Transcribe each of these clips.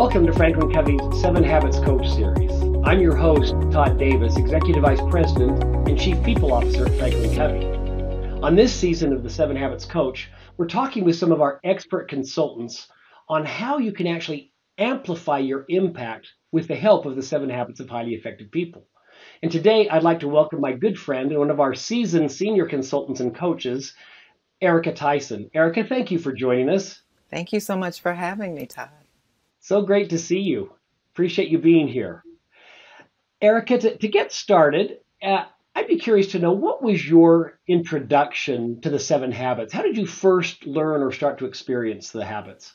Welcome to Franklin Covey's Seven Habits Coach Series. I'm your host, Todd Davis, Executive Vice President and Chief People Officer at Franklin Covey. On this season of the Seven Habits Coach, we're talking with some of our expert consultants on how you can actually amplify your impact with the help of the Seven Habits of Highly Effective People. And today I'd like to welcome my good friend and one of our seasoned senior consultants and coaches, Erica Tyson. Erica, thank you for joining us. Thank you so much for having me, Todd. So great to see you. Appreciate you being here. Erica, to, to get started, uh, I'd be curious to know what was your introduction to the seven habits? How did you first learn or start to experience the habits?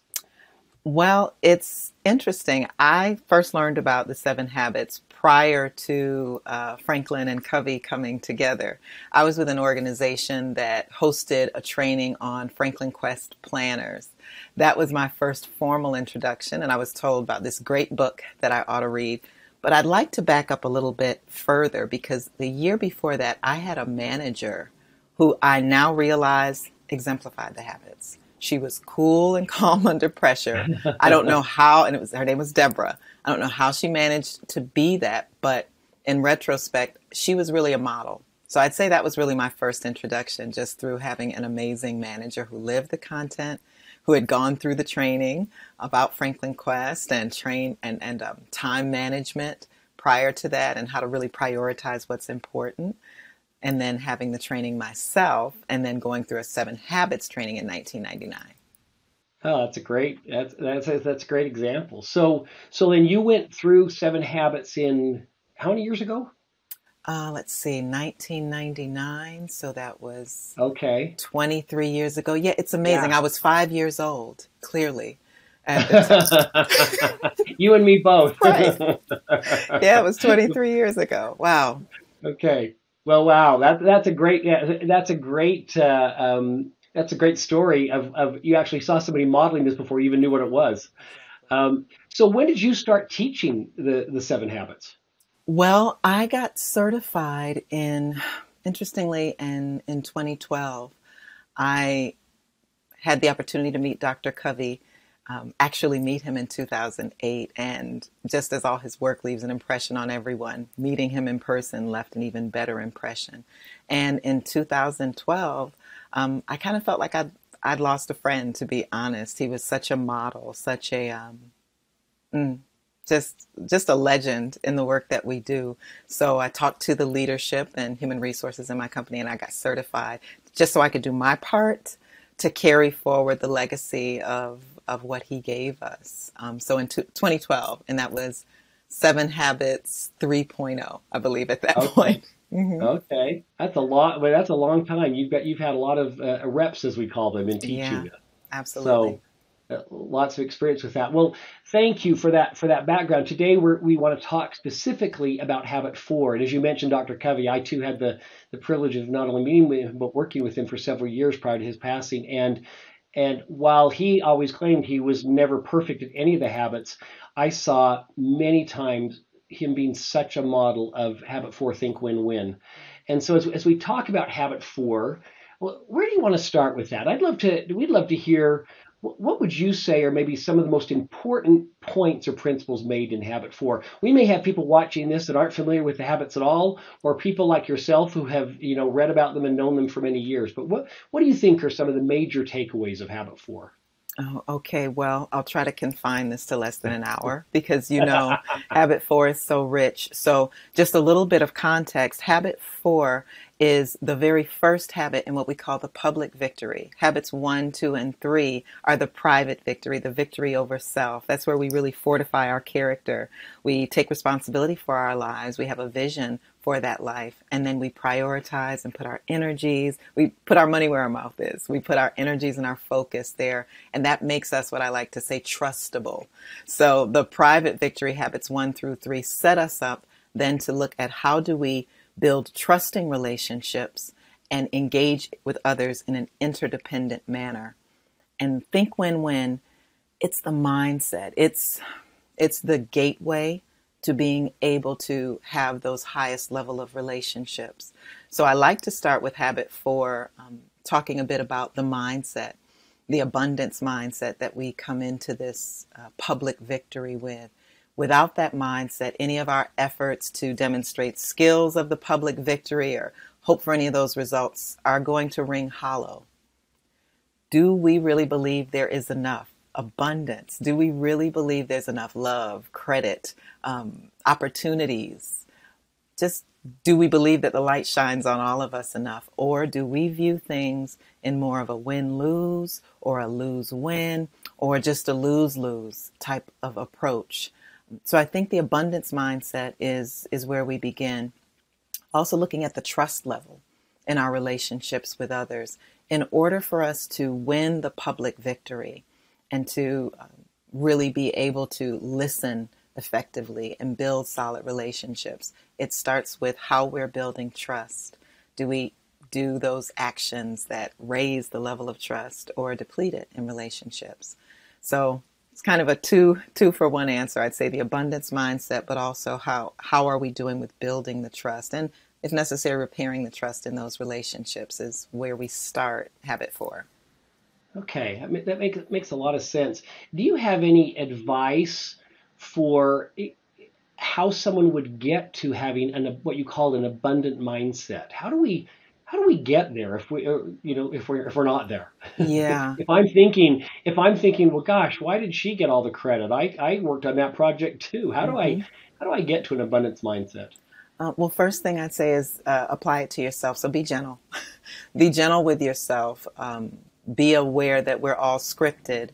Well, it's interesting. I first learned about the seven habits prior to uh, Franklin and Covey coming together. I was with an organization that hosted a training on Franklin Quest planners. That was my first formal introduction, and I was told about this great book that I ought to read. But I'd like to back up a little bit further because the year before that, I had a manager who I now realize exemplified the habits. She was cool and calm under pressure. I don't know how, and it was her name was Deborah. I don't know how she managed to be that, but in retrospect, she was really a model. So I'd say that was really my first introduction, just through having an amazing manager who lived the content, who had gone through the training about Franklin Quest and train and and um, time management prior to that, and how to really prioritize what's important and then having the training myself and then going through a seven habits training in 1999 oh that's a great that's that's that's a great example. So so then you went through seven habits in how many years ago uh, let's see 1999 so that was okay. 23 years ago. Yeah it's amazing. Yeah. i was five years old clearly you and me both. Right. Yeah it was 23 years ago. Wow. Okay. Well, wow, that that's a great that's a great uh, um, that's a great story of, of you actually saw somebody modeling this before you even knew what it was. Um, so when did you start teaching the the seven habits? Well, I got certified in interestingly in in 2012. I had the opportunity to meet Dr. Covey um, actually meet him in 2008. And just as all his work leaves an impression on everyone, meeting him in person left an even better impression. And in 2012, um, I kind of felt like I'd, I'd lost a friend, to be honest. He was such a model, such a. Um, mm, just just a legend in the work that we do. So I talked to the leadership and human resources in my company and I got certified just so I could do my part to carry forward the legacy of of what he gave us. Um, so in t- 2012, and that was Seven Habits 3.0, I believe, at that okay. point. Mm-hmm. Okay, that's a lot. Well, that's a long time. You've got you've had a lot of uh, reps, as we call them, in teaching. Yeah, absolutely. So Uh, lots of experience with that. Well, thank you for that for that background. Today we want to talk specifically about habit four. And as you mentioned, Dr. Covey, I too had the the privilege of not only meeting with him but working with him for several years prior to his passing. And and while he always claimed he was never perfect at any of the habits, I saw many times him being such a model of habit four, think win win. And so as, as we talk about habit four, well, where do you want to start with that? I'd love to, we'd love to hear what would you say are maybe some of the most important points or principles made in habit four we may have people watching this that aren't familiar with the habits at all or people like yourself who have you know read about them and known them for many years but what what do you think are some of the major takeaways of habit four Oh, okay. Well, I'll try to confine this to less than an hour because you know, habit four is so rich. So, just a little bit of context. Habit four is the very first habit in what we call the public victory. Habits one, two, and three are the private victory, the victory over self. That's where we really fortify our character. We take responsibility for our lives. We have a vision for that life. And then we prioritize and put our energies, we put our money where our mouth is. We put our energies and our focus there. And that makes us what I like to say trustable. So the private victory habits one through three set us up then to look at how do we build trusting relationships, and engage with others in an interdependent manner. And think win win, it's the mindset. It's it's the gateway to being able to have those highest level of relationships. So I like to start with habit four, um, talking a bit about the mindset. the abundance mindset that we come into this uh, public victory with. Without that mindset, any of our efforts to demonstrate skills of the public victory or hope for any of those results are going to ring hollow. Do we really believe there is enough abundance? Do we really believe there's enough love, credit, um, opportunities? Just do we believe that the light shines on all of us enough? Or do we view things in more of a win lose or a lose win or just a lose lose type of approach? So I think the abundance mindset is, is where we begin. Also, looking at the trust level in our relationships with others. In order for us to win the public victory and to um, really be able to listen effectively and build solid relationships. It starts with how we're building trust. Do we do those actions that raise the level of trust or deplete it in relationships? So it's kind of a two two for one answer. I'd say the abundance mindset, but also how how are we doing with building the trust and if necessary repairing the trust in those relationships is where we start habit four. Okay, I mean, that makes makes a lot of sense. Do you have any advice for how someone would get to having an what you call an abundant mindset. How do we how do we get there if we uh, you know if we're if we're not there? Yeah. if I'm thinking if I'm thinking, well, gosh, why did she get all the credit? I I worked on that project too. How do mm-hmm. I how do I get to an abundance mindset? Uh, well, first thing I'd say is uh, apply it to yourself. So be gentle. be gentle with yourself. Um, be aware that we're all scripted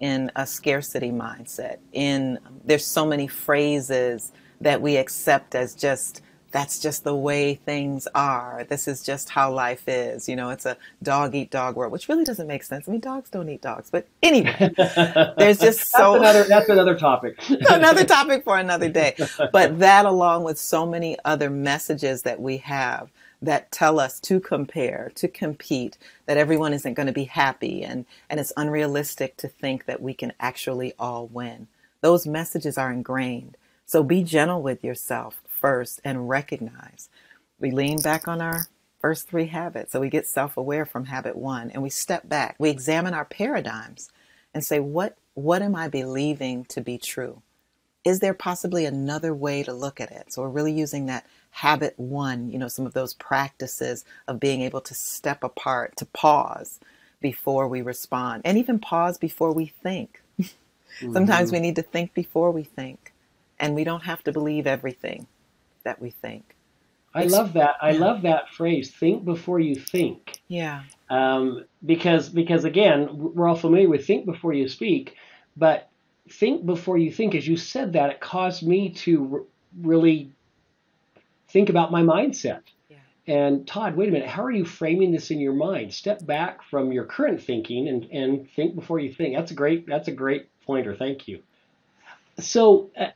in a scarcity mindset. In there's so many phrases that we accept as just that's just the way things are. This is just how life is. You know, it's a dog eat dog world, which really doesn't make sense. I mean, dogs don't eat dogs, but anyway, there's just so that's another, that's another topic. another topic for another day. But that, along with so many other messages that we have that tell us to compare, to compete, that everyone isn't going to be happy, and, and it's unrealistic to think that we can actually all win. Those messages are ingrained. So be gentle with yourself first and recognize. We lean back on our first three habits. So we get self aware from habit one and we step back. We examine our paradigms and say, what, what am I believing to be true? Is there possibly another way to look at it? So we're really using that habit one, you know, some of those practices of being able to step apart, to pause before we respond, and even pause before we think. Sometimes mm-hmm. we need to think before we think, and we don't have to believe everything that we think. I love that. I love that phrase. Think before you think. Yeah. Um, because because again, we're all familiar with think before you speak, but think before you think. As you said that, it caused me to r- really think about my mindset. Yeah. And Todd, wait a minute, how are you framing this in your mind? Step back from your current thinking and, and think before you think. That's a great that's a great pointer. Thank you. So, uh,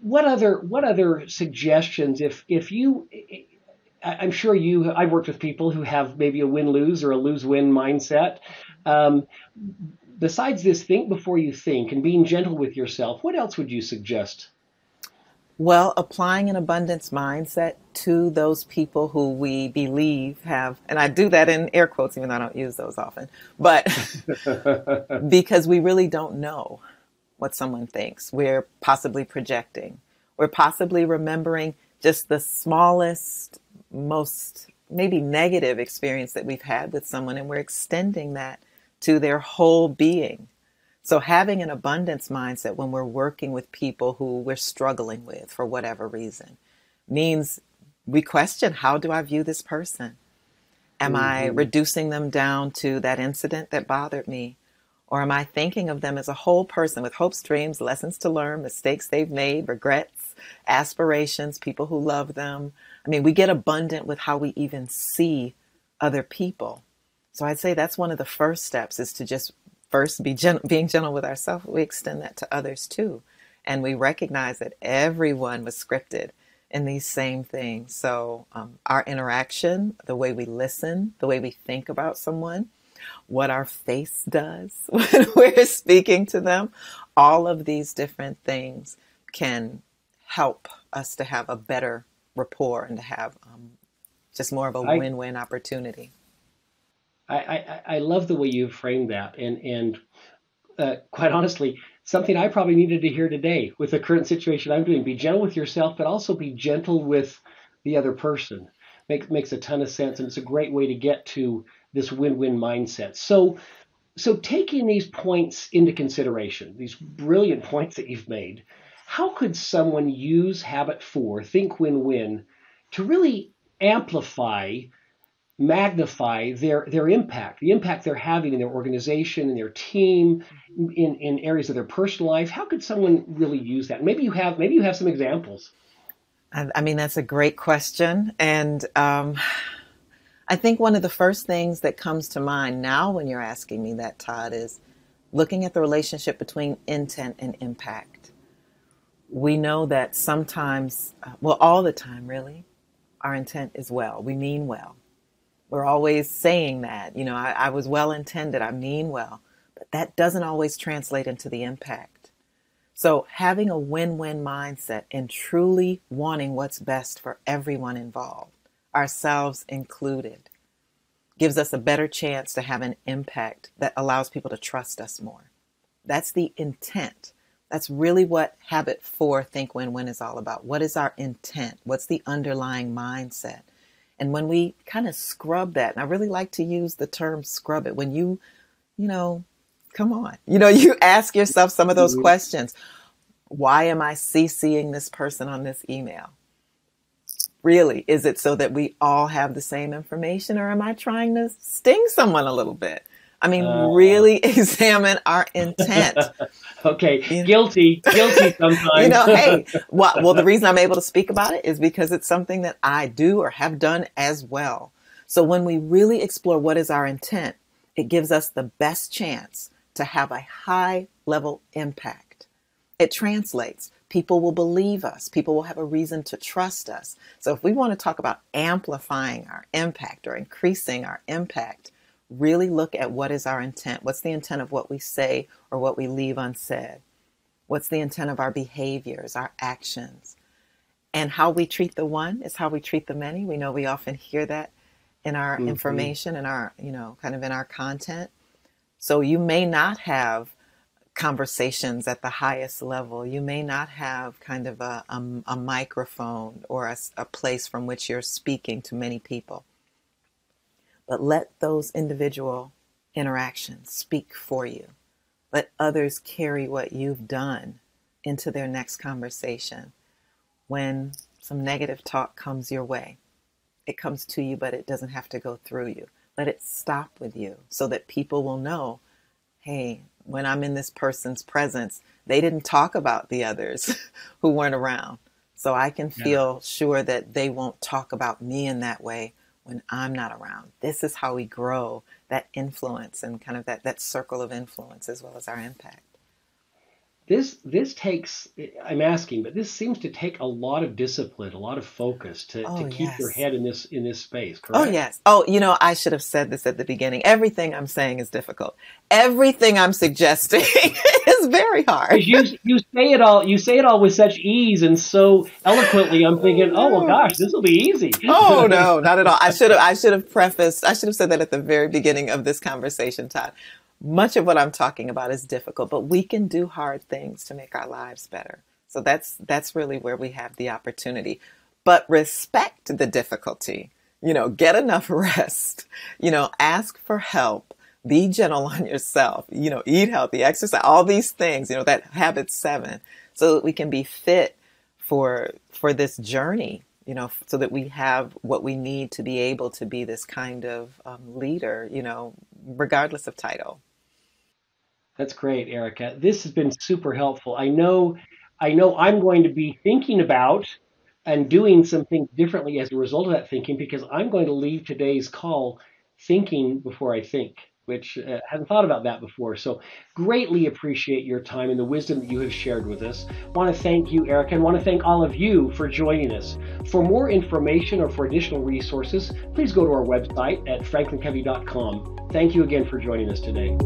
what other what other suggestions if if you I'm sure you I've worked with people who have maybe a win lose or a lose win mindset. Um, besides this, think before you think and being gentle with yourself. What else would you suggest? Well, applying an abundance mindset to those people who we believe have, and I do that in air quotes, even though I don't use those often, but because we really don't know what someone thinks. We're possibly projecting. We're possibly remembering just the smallest, most maybe negative experience that we've had with someone, and we're extending that to their whole being. So, having an abundance mindset when we're working with people who we're struggling with for whatever reason means we question how do I view this person? Am mm-hmm. I reducing them down to that incident that bothered me? Or am I thinking of them as a whole person with hopes, dreams, lessons to learn, mistakes they've made, regrets, aspirations, people who love them? I mean, we get abundant with how we even see other people. So I'd say that's one of the first steps is to just first be gen- being gentle with ourselves, we extend that to others too. And we recognize that everyone was scripted in these same things. So, um, our interaction, the way we listen, the way we think about someone, what our face does when we're speaking to them, all of these different things can help us to have a better rapport and to have um, just more of a win win opportunity. I, I, I love the way you framed that, and and uh, quite honestly, something I probably needed to hear today with the current situation I'm doing. Be gentle with yourself, but also be gentle with the other person. Makes makes a ton of sense, and it's a great way to get to this win-win mindset. So, so taking these points into consideration, these brilliant points that you've made, how could someone use habit four, think win-win, to really amplify magnify their their impact, the impact they're having in their organization, in their team, in, in areas of their personal life. How could someone really use that? Maybe you have maybe you have some examples. I mean, that's a great question, and um, I think one of the first things that comes to mind now when you're asking me that, Todd, is looking at the relationship between intent and impact. We know that sometimes, uh, well, all the time, really, our intent is well. We mean well we're always saying that. You know, I, I was well intended, I mean well, but that doesn't always translate into the impact. So, having a win win mindset and truly wanting what's best for everyone involved, ourselves included, gives us a better chance to have an impact that allows people to trust us more. That's the intent. That's really what habit four, think win win, is all about. What is our intent? What's the underlying mindset? And when we kind of scrub that, and I really like to use the term scrub it, when you, you know, come on, you know, you ask yourself some of those mm-hmm. questions. Why am I CCing this person on this email? Really, is it so that we all have the same information, or am I trying to sting someone a little bit? I mean, uh, really examine our intent. okay, you know? guilty, guilty sometimes. you know, hey, well, well, the reason I'm able to speak about it is because it's something that I do or have done as well. So when we really explore what is our intent, it gives us the best chance to have a high level impact. It translates. People will believe us. People will have a reason to trust us. So if we want to talk about amplifying our impact or increasing our impact, really look at what is our intent. What's the intent of what we say or what we leave unsaid? What's the intent of our behaviors, our actions? And how we treat the one is how we treat the many. We know we often hear that in our mm-hmm. information and our, you know, kind of in our content. So you may not have conversations at the highest level. You may not have kind of a, a, a microphone or a, a place from which you're speaking to many people. But let those individual interactions speak for you. Let others carry what you've done into their next conversation. When some negative talk comes your way, it comes to you, but it doesn't have to go through you. Let it stop with you so that people will know hey, when I'm in this person's presence, they didn't talk about the others who weren't around. So I can feel yeah. sure that they won't talk about me in that way when I'm not around. This is how we grow that influence and kind of that, that circle of influence as well as our impact this this takes i'm asking but this seems to take a lot of discipline a lot of focus to, oh, to keep yes. your head in this in this space oh, correct? oh yes. Oh you know i should have said this at the beginning. Everything i'm saying is difficult. Everything i'm suggesting is very hard. You, you say it all you say it all with such ease and so eloquently i'm thinking oh well gosh this will be easy. Oh no not at all. I should have i should have prefaced i should have said that at the very beginning of this conversation todd much of what I'm talking about is difficult, but we can do hard things to make our lives better. So that's that's really where we have the opportunity. But respect the difficulty. You know, get enough rest. You know, ask for help. Be gentle on yourself. You know, eat healthy, exercise, all these things, you know, that habit 7 so that we can be fit for for this journey you know, so that we have what we need to be able to be this kind of um, leader, you know, regardless of title. That's great, Erica. This has been super helpful. I know, I know, I'm going to be thinking about and doing some things differently as a result of that thinking because I'm going to leave today's call thinking before I think, which uh, hadn't thought about that before. So greatly appreciate your time and the wisdom that you have shared with us. Want to thank you, Erica, and want to thank all of you for joining us. For more information or for additional resources, please go to our website at franklincovey.com. Thank you again for joining us today.